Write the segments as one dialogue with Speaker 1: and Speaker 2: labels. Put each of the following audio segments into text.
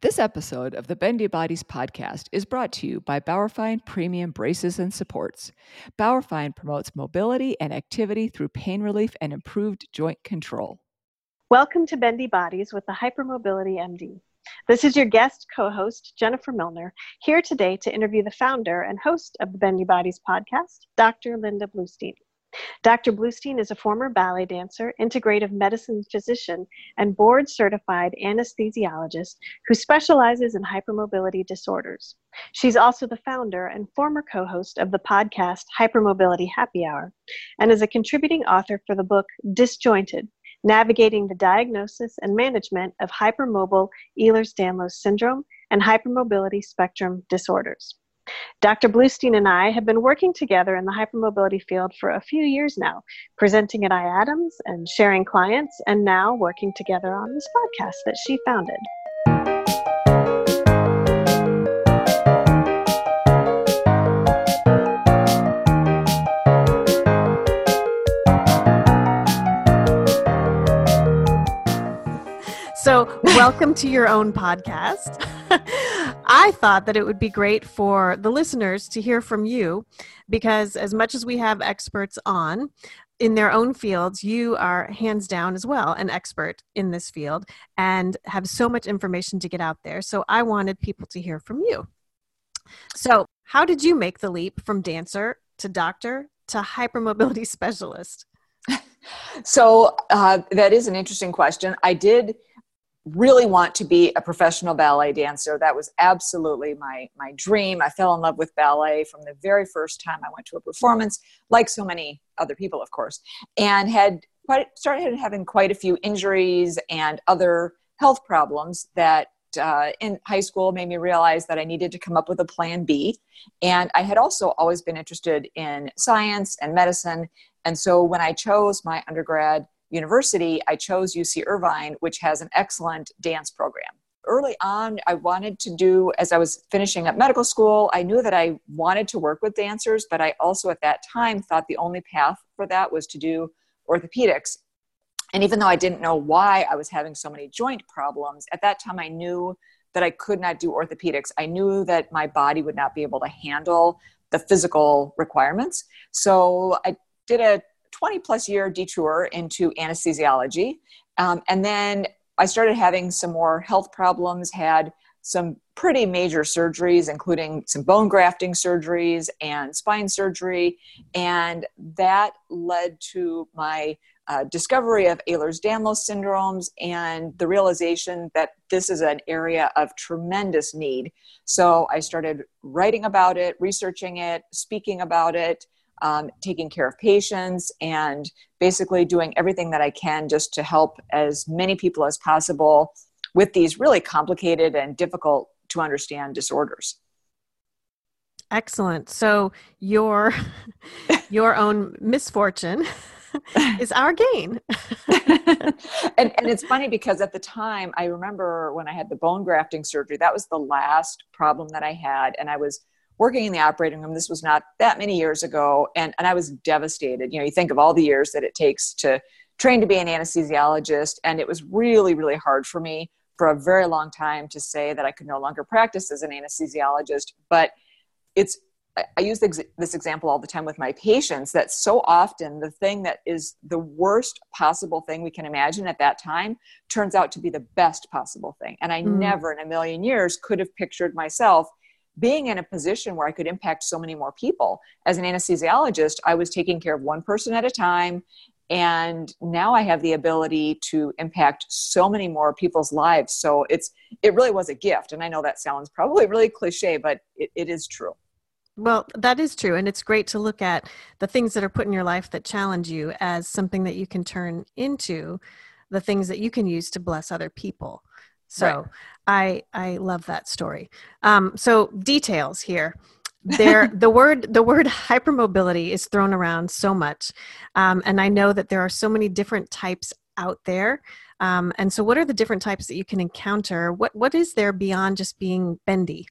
Speaker 1: This episode of the Bendy Bodies podcast is brought to you by Bauerfeind Premium Braces and Supports. Bauerfeind promotes mobility and activity through pain relief and improved joint control.
Speaker 2: Welcome to Bendy Bodies with the Hypermobility MD. This is your guest co host, Jennifer Milner, here today to interview the founder and host of the Bendy Bodies podcast, Dr. Linda Bluestein. Dr. Bluestein is a former ballet dancer, integrative medicine physician, and board certified anesthesiologist who specializes in hypermobility disorders. She's also the founder and former co host of the podcast Hypermobility Happy Hour and is a contributing author for the book Disjointed Navigating the Diagnosis and Management of Hypermobile Ehlers Danlos Syndrome and Hypermobility Spectrum Disorders. Dr. Bluestein and I have been working together in the hypermobility field for a few years now, presenting at IADMS and sharing clients, and now working together on this podcast that she founded. So, welcome to your own podcast. I thought that it would be great for the listeners to hear from you because, as much as we have experts on in their own fields, you are hands down as well an expert in this field and have so much information to get out there. So, I wanted people to hear from you. So, how did you make the leap from dancer to doctor to hypermobility specialist?
Speaker 1: So, uh, that is an interesting question. I did really want to be a professional ballet dancer. That was absolutely my my dream. I fell in love with ballet from the very first time I went to a performance, like so many other people, of course, and had quite started having quite a few injuries and other health problems that uh, in high school made me realize that I needed to come up with a plan B. And I had also always been interested in science and medicine. And so when I chose my undergrad university, I chose UC Irvine, which has an excellent dance program. Early on, I wanted to do, as I was finishing up medical school, I knew that I wanted to work with dancers, but I also at that time thought the only path for that was to do orthopedics. And even though I didn't know why I was having so many joint problems, at that time I knew that I could not do orthopedics. I knew that my body would not be able to handle the physical requirements. So I did a 20 plus year detour into anesthesiology. Um, and then I started having some more health problems, had some pretty major surgeries, including some bone grafting surgeries and spine surgery. And that led to my uh, discovery of Ehlers Danlos syndromes and the realization that this is an area of tremendous need. So I started writing about it, researching it, speaking about it, um, taking care of patients, and basically doing everything that I can just to help as many people as possible with these really complicated and difficult to understand disorders.
Speaker 2: Excellent. So your your own misfortune is our gain.
Speaker 1: and and it's funny because at the time I remember when I had the bone grafting surgery, that was the last problem that I had and I was working in the operating room. This was not that many years ago, and, and I was devastated. You know, you think of all the years that it takes to train to be an anesthesiologist, and it was really, really hard for me for a very long time to say that I could no longer practice as an anesthesiologist. But it's I use this example all the time with my patients that so often the thing that is the worst possible thing we can imagine at that time turns out to be the best possible thing. And I mm. never in a million years could have pictured myself being in a position where I could impact so many more people. As an anesthesiologist, I was taking care of one person at a time. And now I have the ability to impact so many more people's lives. So it's it really was a gift. And I know that sounds probably really cliche, but it, it is true.
Speaker 2: Well, that is true. And it's great to look at the things that are put in your life that challenge you as something that you can turn into the things that you can use to bless other people. So right. I I love that story. Um, so details here. there the word the word hypermobility is thrown around so much um, and i know that there are so many different types out there um, and so what are the different types that you can encounter what what is there beyond just being bendy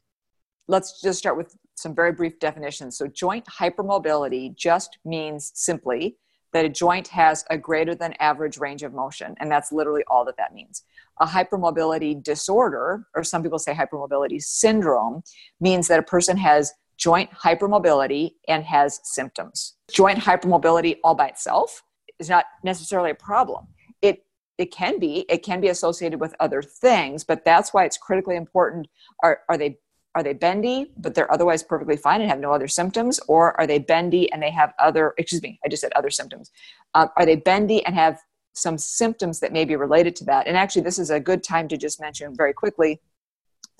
Speaker 1: let's just start with some very brief definitions so joint hypermobility just means simply that a joint has a greater than average range of motion, and that's literally all that that means. A hypermobility disorder, or some people say hypermobility syndrome, means that a person has joint hypermobility and has symptoms. Joint hypermobility all by itself is not necessarily a problem. It it can be it can be associated with other things, but that's why it's critically important. Are are they are they bendy but they're otherwise perfectly fine and have no other symptoms? Or are they bendy and they have other excuse me i just said other symptoms. Um, are they bendy and have some symptoms that may be related to that? And actually this is a good time to just mention very quickly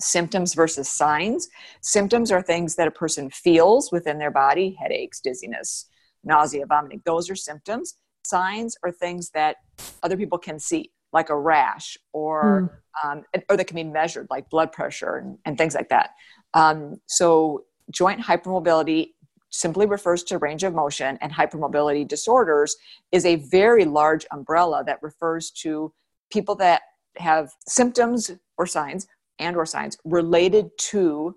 Speaker 1: symptoms versus signs. Symptoms are things that a person feels within their body headaches dizziness nausea vomiting. Those are symptoms. Signs are things that other people can see like a rash or mm. um, or that can be measured like blood pressure and, and things like that. Um, so joint hypermobility simply refers to range of motion and hypermobility disorders is a very large umbrella that refers to people that have symptoms or signs and or signs related to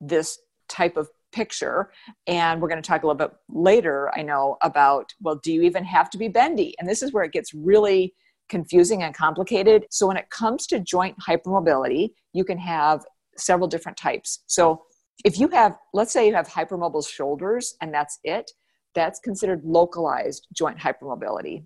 Speaker 1: this type of picture. And we're going to talk a little bit later i know about well do you even have to be bendy? And this is where it gets really confusing and complicated. So when it comes to joint hypermobility, you can have several different types. So if you have, let's say you have hypermobile shoulders and that's it, that's considered localized joint hypermobility.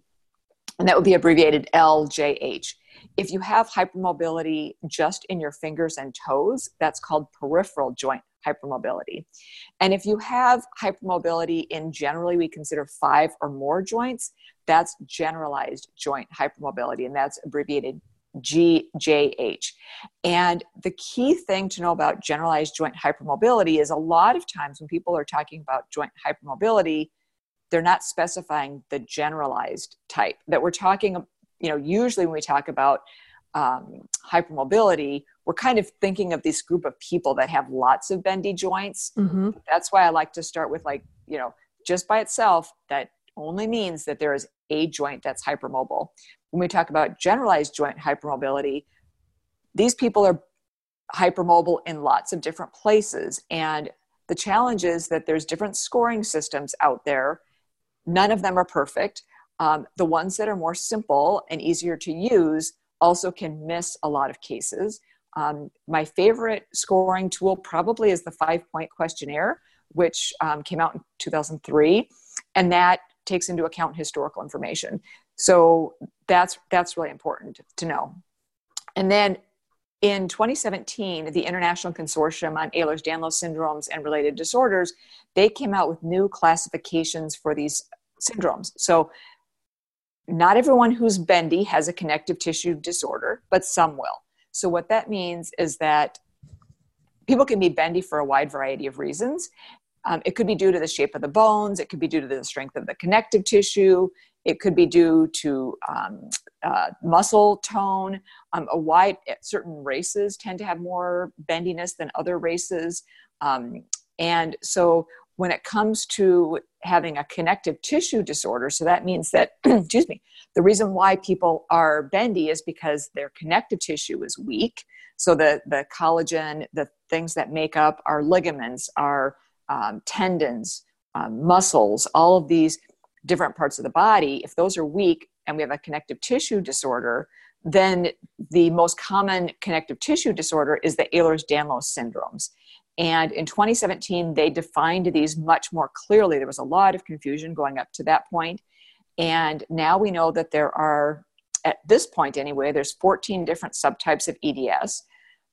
Speaker 1: And that would be abbreviated LJH. If you have hypermobility just in your fingers and toes, that's called peripheral joint hypermobility. And if you have hypermobility in generally we consider five or more joints, that's generalized joint hypermobility, and that's abbreviated GJH. And the key thing to know about generalized joint hypermobility is a lot of times when people are talking about joint hypermobility, they're not specifying the generalized type. That we're talking, you know, usually when we talk about um, hypermobility, we're kind of thinking of this group of people that have lots of bendy joints. Mm-hmm. That's why I like to start with, like, you know, just by itself, that only means that there is a joint that's hypermobile. When we talk about generalized joint hypermobility, these people are hypermobile in lots of different places. And the challenge is that there's different scoring systems out there. None of them are perfect. Um, the ones that are more simple and easier to use also can miss a lot of cases. Um, my favorite scoring tool probably is the five point questionnaire, which um, came out in 2003. And that takes into account historical information. So that's that's really important to know. And then in 2017, the International Consortium on Ehlers-Danlos syndromes and related disorders, they came out with new classifications for these syndromes. So not everyone who's bendy has a connective tissue disorder, but some will. So what that means is that people can be bendy for a wide variety of reasons um, it could be due to the shape of the bones, it could be due to the strength of the connective tissue, it could be due to um, uh, muscle tone. Um, a wide certain races tend to have more bendiness than other races, um, and so when it comes to having a connective tissue disorder, so that means that excuse me, the reason why people are bendy is because their connective tissue is weak. So the the collagen, the things that make up our ligaments, our um, tendons, um, muscles, all of these different parts of the body, if those are weak and we have a connective tissue disorder, then the most common connective tissue disorder is the Ehlers-Danlos syndromes. And in 2017, they defined these much more clearly. There was a lot of confusion going up to that point. And now we know that there are, at this point anyway, there's 14 different subtypes of EDS.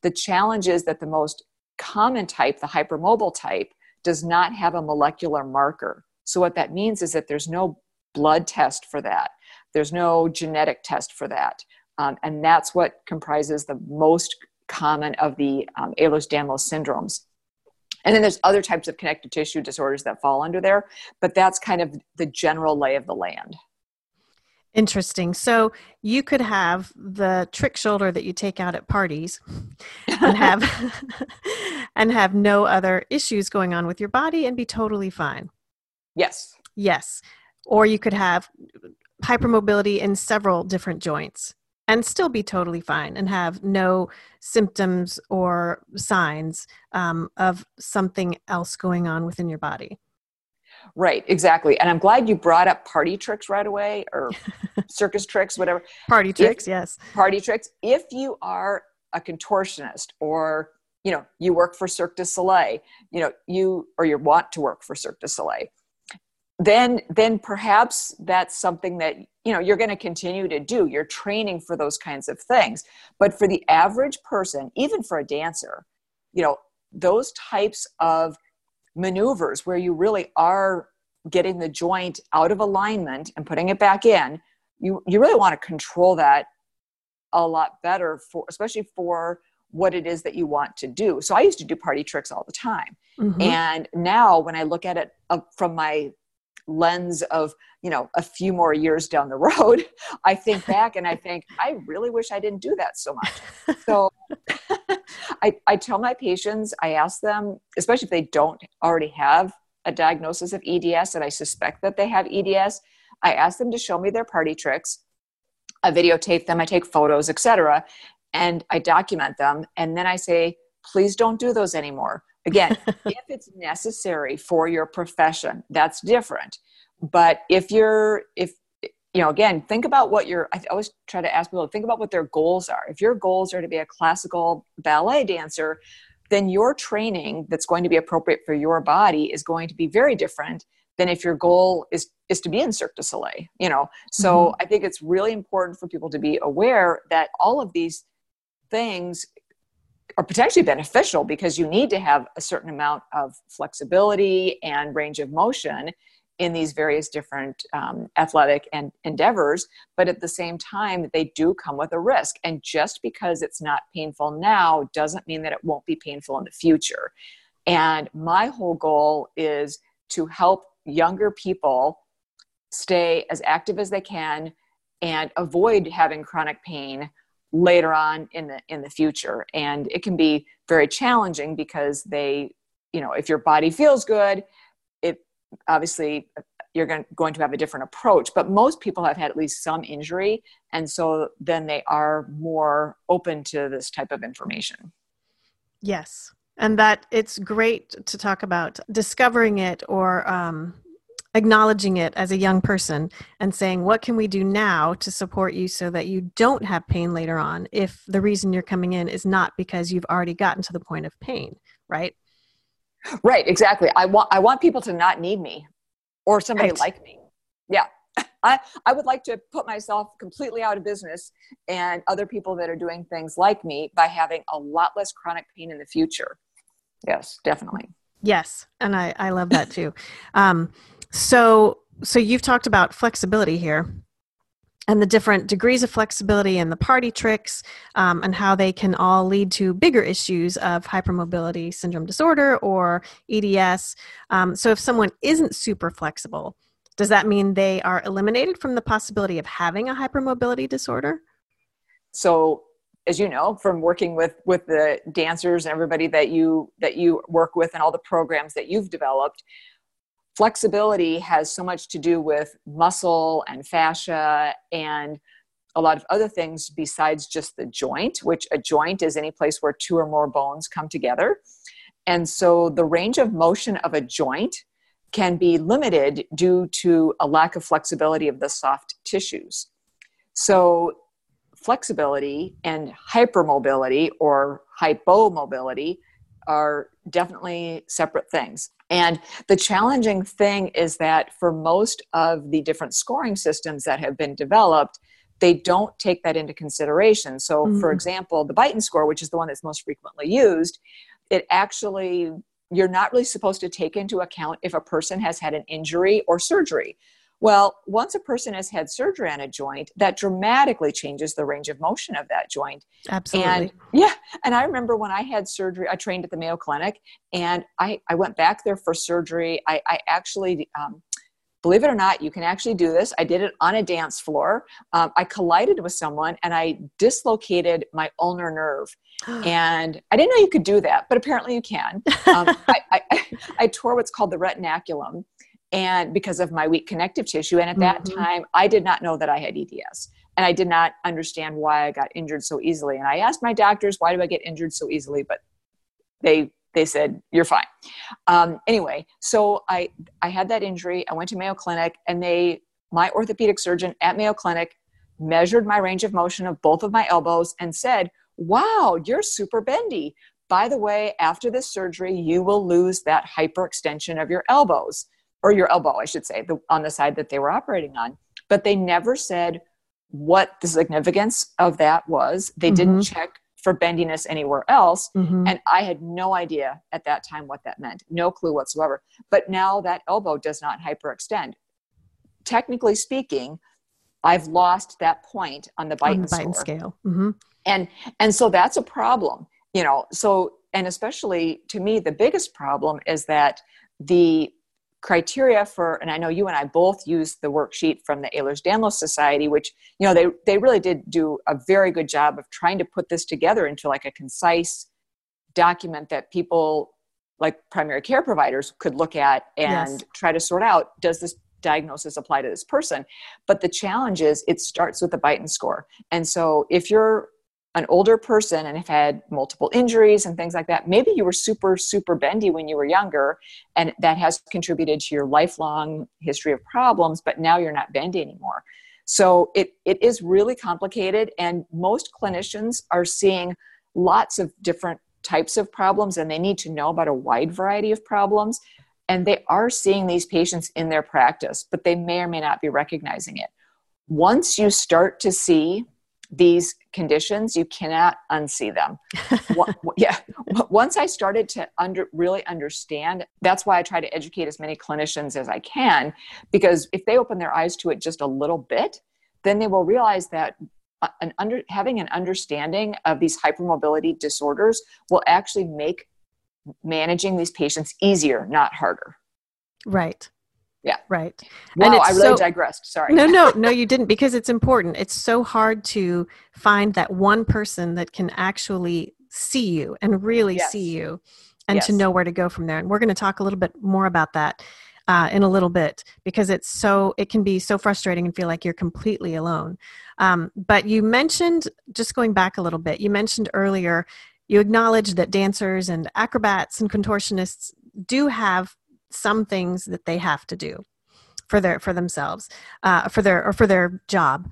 Speaker 1: The challenge is that the most common type, the hypermobile type, does not have a molecular marker. So, what that means is that there's no blood test for that, there's no genetic test for that. Um, and that's what comprises the most common of the um, Ehlers-Danlos syndromes. And then there's other types of connective tissue disorders that fall under there, but that's kind of the general lay of the land.
Speaker 2: Interesting. So you could have the trick shoulder that you take out at parties and have and have no other issues going on with your body and be totally fine.
Speaker 1: Yes.
Speaker 2: Yes. Or you could have hypermobility in several different joints and still be totally fine and have no symptoms or signs um, of something else going on within your body.
Speaker 1: Right, exactly. And I'm glad you brought up party tricks right away or circus tricks, whatever.
Speaker 2: Party tricks, if, yes.
Speaker 1: Party tricks. If you are a contortionist or you know you work for Cirque du Soleil, you know you or you want to work for Cirque du Soleil, then then perhaps that's something that you know you're going to continue to do. You're training for those kinds of things. But for the average person, even for a dancer, you know those types of maneuvers where you really are getting the joint out of alignment and putting it back in you you really want to control that a lot better for especially for what it is that you want to do. So i used to do party tricks all the time. Mm-hmm. and now when i look at it uh, from my lens of you know a few more years down the road i think back and i think i really wish i didn't do that so much. So I, I tell my patients i ask them especially if they don't already have a diagnosis of eds and i suspect that they have eds i ask them to show me their party tricks. I videotape them i take photos etc and i document them and then i say please don't do those anymore again if it's necessary for your profession that's different but if you're if you know again think about what your i always try to ask people to think about what their goals are if your goals are to be a classical ballet dancer then your training that's going to be appropriate for your body is going to be very different than if your goal is is to be in Cirque du Soleil. You know, so mm-hmm. I think it's really important for people to be aware that all of these things are potentially beneficial because you need to have a certain amount of flexibility and range of motion in these various different um, athletic and endeavors but at the same time they do come with a risk. And just because it's not painful now doesn't mean that it won't be painful in the future. And my whole goal is to help younger people stay as active as they can and avoid having chronic pain later on in the in the future. And it can be very challenging because they you know if your body feels good it obviously you're going, to have a different approach. But most people have had at least some injury and so then they are more open to this type of information.
Speaker 2: Yes. And that it's great to talk about discovering it or um, acknowledging it as a young person and saying, What can we do now to support you so that you don't have pain later on if the reason you're coming in is not because you've already gotten to the point of pain, right?
Speaker 1: Right, exactly. I want I want people to not need me or somebody right. like me. Yeah. I, I would like to put myself completely out of business and other people that are doing things like me by having a lot less chronic pain in the future. Yes, definitely.
Speaker 2: Yes, and I, I love that too. Um, so, so you've talked about flexibility here and the different degrees of flexibility and the party tricks um, and how they can all lead to bigger issues of hypermobility syndrome disorder or eds um, so if someone isn't super flexible does that mean they are eliminated from the possibility of having a hypermobility disorder?
Speaker 1: So as you know from working with with the dancers and everybody that you that you work with and all the programs that you've developed flexibility has so much to do with muscle and fascia and a lot of other things besides just the joint, which a joint is any place where two or more bones come together. And so the range of motion of a joint can be limited due to a lack of flexibility of the soft tissues. So, flexibility and hypermobility or hypomobility are definitely separate things. And the challenging thing is that for most of the different scoring systems that have been developed, they don't take that into consideration. So, mm-hmm. for example, the Beighton score, which is the one that's most frequently used, it actually, you're not really supposed to take into account if a person has had an injury or surgery. Well, once a person has had surgery on a joint, that dramatically changes the range of motion of that joint.
Speaker 2: Absolutely.
Speaker 1: And yeah, and I remember when I had surgery, I trained at the Mayo Clinic, and I, I went back there for surgery. I, I actually, um, believe it or not, you can actually do this. I did it on a dance floor. Um, I collided with someone and I dislocated my ulnar nerve. and I didn't know you could do that, but apparently you can. Um, I, I, I, tore what's called the retinaculum and because of my weak connective tissue. And at that mm-hmm. time, I did not know that I had EDS. And I did not understand why I got injured so easily. And I asked my doctors, why do I get injured so easily? But they they said you're fine um, anyway so i i had that injury i went to mayo clinic and they my orthopedic surgeon at mayo clinic measured my range of motion of both of my elbows and said wow you're super bendy by the way after this surgery you will lose that hyperextension of your elbows or your elbow i should say the, on the side that they were operating on but they never said what the significance of that was they mm-hmm. didn't check for bendiness anywhere else. Mm-hmm. And I had no idea at that time what that meant, no clue whatsoever. But now that elbow does not hyperextend. Technically speaking, I've lost that point on the Beighton,
Speaker 2: on the scale. Mm-hmm.
Speaker 1: And and so that's a problem, you know. So and especially to me, the biggest problem is that the criteria for and i know you and i both used the worksheet from the ehlers-danlos society which you know they they really did do a very good job of trying to put this together into like a concise document that people like primary care providers could look at and yes. try to sort out does this diagnosis apply to this person but the challenge is it starts with the Beighton score and so if you're an older person and have had multiple injuries and things like that, maybe you were super, super bendy when you were younger, and that has contributed to your lifelong history of problems, but now you're not bendy anymore. So it, it is really complicated, and most clinicians are seeing lots of different types of problems, and they need to know about a wide variety of problems. And they are seeing these patients in their practice, but they may or may not be recognizing it. Once you start to see these conditions you cannot unsee them. Yeah. Once i started to under really understand that's why i try to educate as many clinicians as i can because if they open their eyes to it just a little bit then they will realize that uh, an under having an understanding of these hypermobility disorders will actually make managing these patients easier not harder.
Speaker 2: Right
Speaker 1: yeah.
Speaker 2: Right.
Speaker 1: Wow, I really so, digressed. Sorry.
Speaker 2: No, no, no, you didn't because it's important. It's so hard to find that one person that can actually see you and really yes. see you and yes. to know where to go from there. And we're going to talk a little bit more about that uh, in a little bit because it's so, it can be so frustrating and feel like you're completely alone. Um, but you mentioned, just going back a little bit, you mentioned earlier, you acknowledged that dancers and acrobats and contortionists do have some things that they have to do for their for themselves uh, for their or for their job.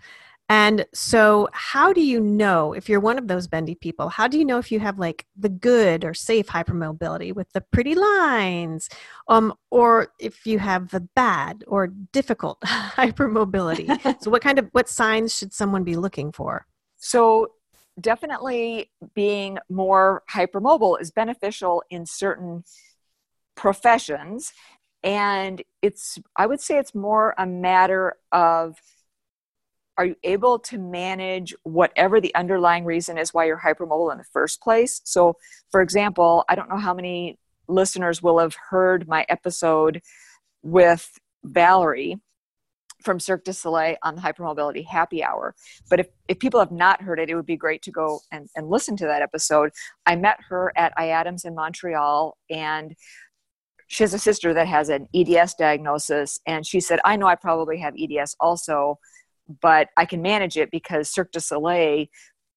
Speaker 2: And so how do you know if you're one of those bendy people? How do you know if you have like the good or safe hypermobility with the pretty lines? Um, or if you have the bad or difficult hypermobility? So what kind of what signs should someone be looking for?
Speaker 1: So definitely being more hypermobile is beneficial in certain professions and it's i would say it's more a matter of are you able to manage whatever the underlying reason is why you're hypermobile in the first place so for example i don't know how many listeners will have heard my episode with valerie from Cirque du Soleil on the hypermobility happy hour. But if, if people have not heard it, it would be great to go and, and listen to that episode. I met her at IADMS in Montreal and she has a sister that has an EDS diagnosis, and she said, I know I probably have EDS also, but I can manage it because Cirque du Soleil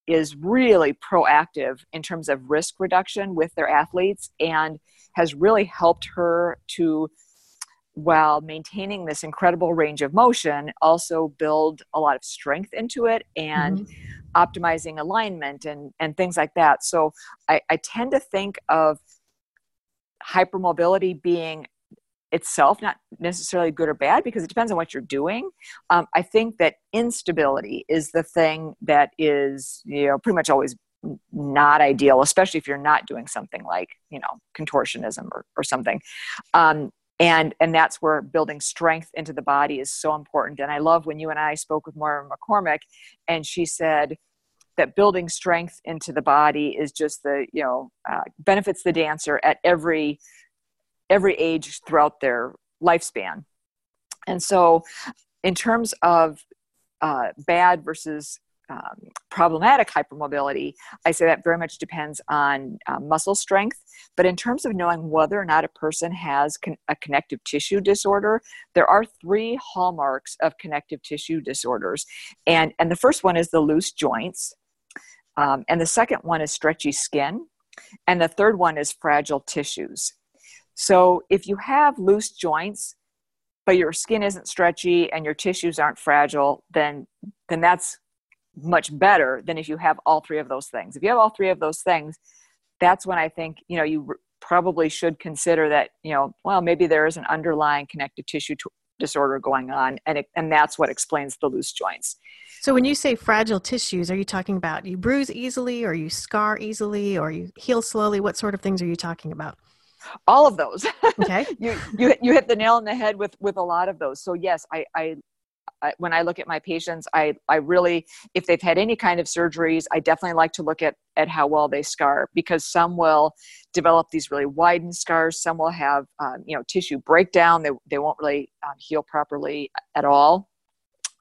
Speaker 1: is really proactive in terms of risk reduction with their athletes and has really helped her to while maintaining this incredible range of motion also build a lot of strength into it and mm-hmm. optimizing alignment and and things like that so I, I tend to think of hypermobility being itself not necessarily good or bad because it depends on what you're doing. Um, i think that instability is the thing that is you know pretty much always not ideal especially if you're not doing something like you know contortionism or, or something. Um, and and that's where building strength into the body is so important. And i love when you and i spoke with Moira McCormick and she said that building strength into the body is just the you know uh, benefits the dancer at every every age throughout their lifespan and so in terms of uh, bad versus um, problematic hypermobility, I say that very much depends on uh, muscle strength. But in terms of knowing whether or not a person has con- a connective tissue disorder, there are three hallmarks of connective tissue disorders. And, and the first one is the loose joints. Um, and the second one is stretchy skin. And the third one is fragile tissues. So if you have loose joints, but your skin isn't stretchy and your tissues aren't fragile, then then that's much better than if you have all three of those things. If you have all three of those things, that's when I think you know you probably should consider that you know well maybe there is an underlying connective tissue t- disorder going on, and it, and that's what explains the loose joints.
Speaker 2: So when you say fragile tissues, are you talking about you bruise easily, or you scar easily, or you heal slowly? What sort of things are you talking about?
Speaker 1: all of those
Speaker 2: okay
Speaker 1: you, you you hit the nail on the head with with a lot of those so yes I, I I when i look at my patients i i really if they've had any kind of surgeries i definitely like to look at at how well they scar because some will develop these really widened scars. Some will have um, you know tissue breakdown. They, they won't really um, heal properly at all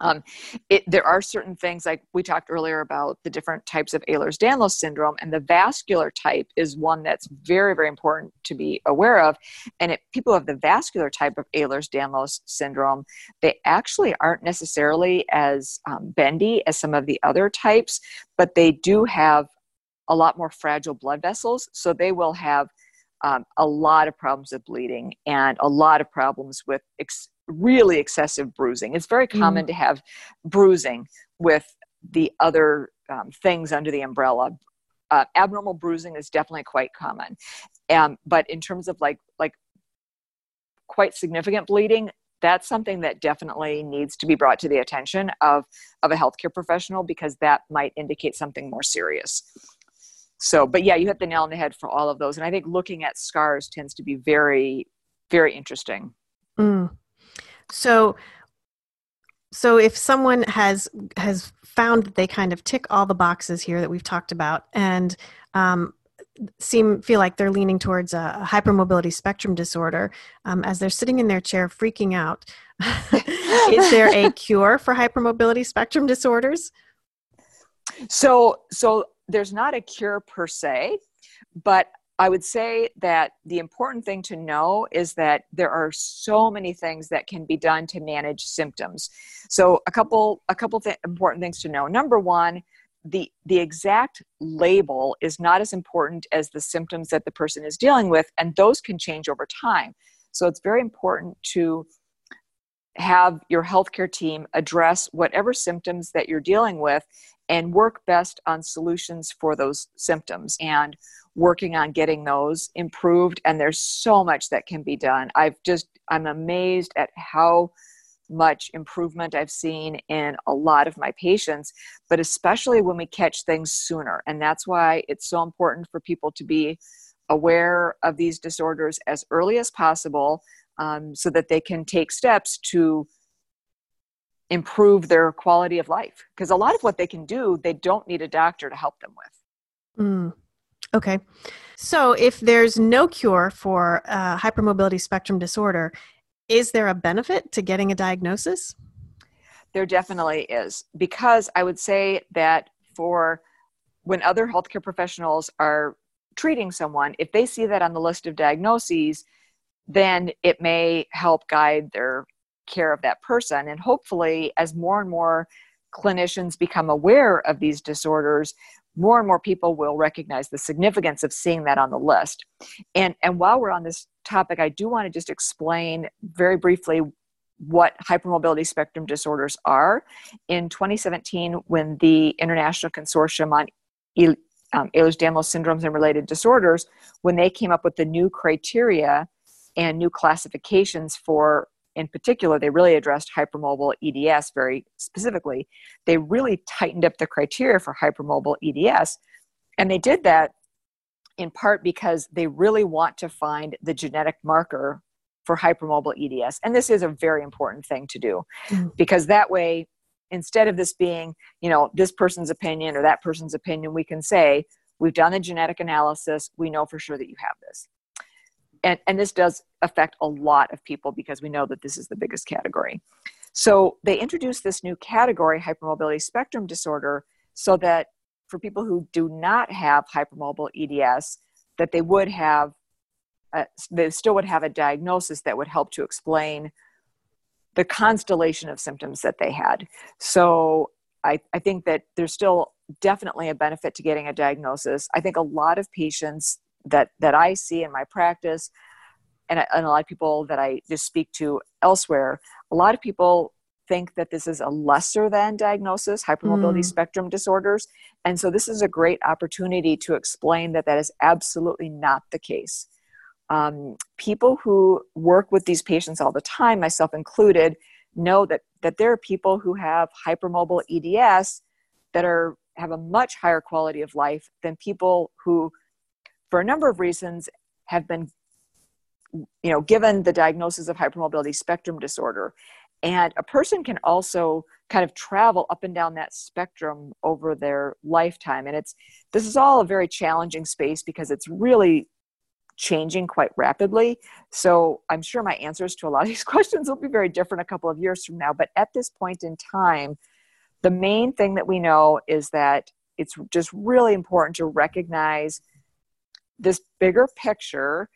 Speaker 1: um, it, there are certain things like we talked earlier about the different types of Ehlers-Danlos syndrome, and the vascular type is one that's very, very important to be aware of. And it, people have the vascular type of Ehlers-Danlos syndrome, they actually aren't necessarily as um, bendy as some of the other types, but they do have a lot more fragile blood vessels, so they will have um, a lot of problems with bleeding and a lot of problems with ex- really excessive bruising. It's very common mm. to have bruising with the other um, things under the umbrella. Uh, abnormal bruising is definitely quite common, um, but in terms of like like quite significant bleeding, that's something that definitely needs to be brought to the attention of of a healthcare professional because that might indicate something more serious. So, but yeah, you hit the nail on the head for all of those, and I think looking at scars tends to be very, very interesting.
Speaker 2: Mm. So so if someone has has found that they kind of tick all the boxes here that we've talked about and um, seem feel like they're leaning towards a, a hypermobility spectrum disorder um, as they're sitting in their chair freaking out is there a cure for hypermobility spectrum disorders?
Speaker 1: So so there's not a cure per se but I would say that the important thing to know is that there are so many things that can be done to manage symptoms. So a couple a couple th- important things to know. Number one, the the exact label is not as important as the symptoms that the person is dealing with and those can change over time. So it's very important to have your healthcare team address whatever symptoms that you're dealing with and work best on solutions for those symptoms. And working on getting those improved and there's so much that can be done. I've just i'm amazed at how much improvement i've seen in a lot of my patients but especially when we catch things sooner. And that's why it's so important for people to be aware of these disorders as early as possible um, so that they can take steps to improve their quality of life. Because a lot of what they can do they don't need a doctor to help them with.
Speaker 2: Mm. Okay. So if there's no cure for uh, hypermobility spectrum disorder, is there a benefit to getting a diagnosis?
Speaker 1: There definitely is, because I would say that for when other healthcare professionals are treating someone, if they see that on the list of diagnoses, then it may help guide their care of that person. And hopefully, as more and more clinicians become aware of these disorders, more and more people will recognize the significance of seeing that on the list. And, and while we're on this topic, I do want to just explain very briefly what hypermobility spectrum disorders are. In 2017, when the International Consortium on um, Ehlers-Danlos syndromes and related disorders, when they came up with the new criteria and new classifications for in particular, they really addressed hypermobile EDS very specifically. They really tightened up the criteria for hypermobile EDS. And they did that in part because they really want to find the genetic marker for hypermobile EDS. And this is a very important thing to do mm-hmm. because that way, instead of this being, you know, this person's opinion or that person's opinion, we can say, we've done the genetic analysis, we know for sure that you have this and, and this does affect a lot of people because we know that this is the biggest category. So they introduced this new category, hypermobility spectrum disorder, so that for people who do not have hypermobile EDS, that they would have, uh, a, they still would have a diagnosis that would help to explain the constellation of symptoms that they had. So I, I think that there's still definitely a benefit to getting a diagnosis. I think a lot of patients that that I see in my practice, and, and a lot of people that I just speak to elsewhere, a lot of people think that this is a lesser than diagnosis, hypermobility mm. spectrum disorders. And so this is a great opportunity to explain that that is absolutely not the case. Um, people who work with these patients all the time, myself included, know that, that there are people who have hypermobile EDS that are have a much higher quality of life than people who, for a number of reasons, have been you know given the diagnosis of hypermobility spectrum disorder and a person can also kind of travel up and down that spectrum over their lifetime. And it's this is all a very challenging space because it's really changing quite rapidly. So I'm sure my answers to a lot of these questions will be very different a couple of years from now. But at this point in time, the main thing that we know is that it's just really important to recognize this bigger picture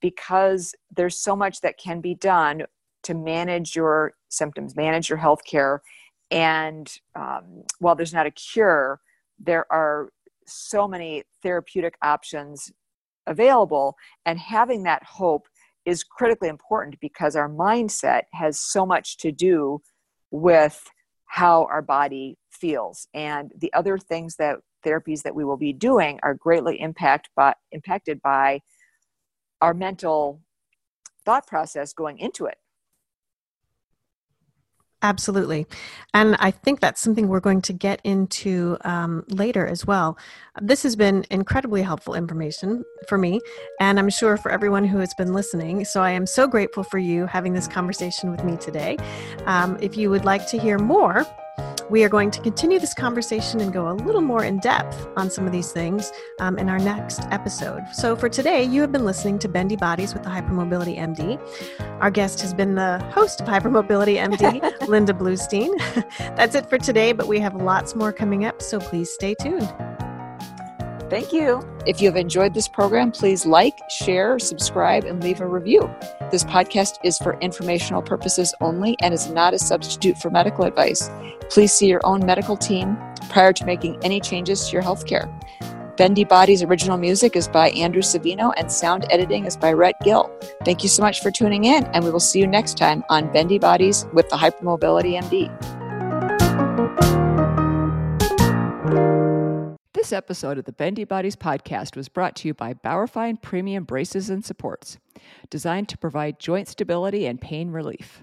Speaker 1: because there's so much that can be done to manage your symptoms, manage your health care. And um, while there's not a cure, there are so many therapeutic options available. And having that hope is critically important because our mindset has so much to do with how our body feels. And the other things that therapies that we will be doing are greatly impact by, impacted by our mental thought process going into it.
Speaker 2: Absolutely. And I think that's something we're going to get into um, later as well. This has been incredibly helpful information for me, and I'm sure for everyone who has been listening. So I am so grateful for you having this conversation with me today. Um, if you would like to hear more, we are going to continue this conversation and go a little more in depth on some of these things um, in our next episode. So, for today, you have been listening to Bendy Bodies with the Hypermobility MD. Our guest has been the host of Hypermobility MD, Linda Bluestein. That's it for today, but we have lots more coming up, so please stay tuned.
Speaker 1: Thank you. If you have enjoyed this program, please like, share, subscribe, and leave a review. This podcast is for informational purposes only and is not a substitute for medical advice. Please see your own medical team prior to making any changes to your health care. Bendy Body's original music is by Andrew Savino and sound editing is by Rhett Gill. Thank you so much for tuning in, and we will see you next time on Bendy Bodies with the Hypermobility MD. This episode of the Bendy Bodies podcast was brought to you by Bauerfeind Premium Braces and Supports, designed to provide joint stability and pain relief.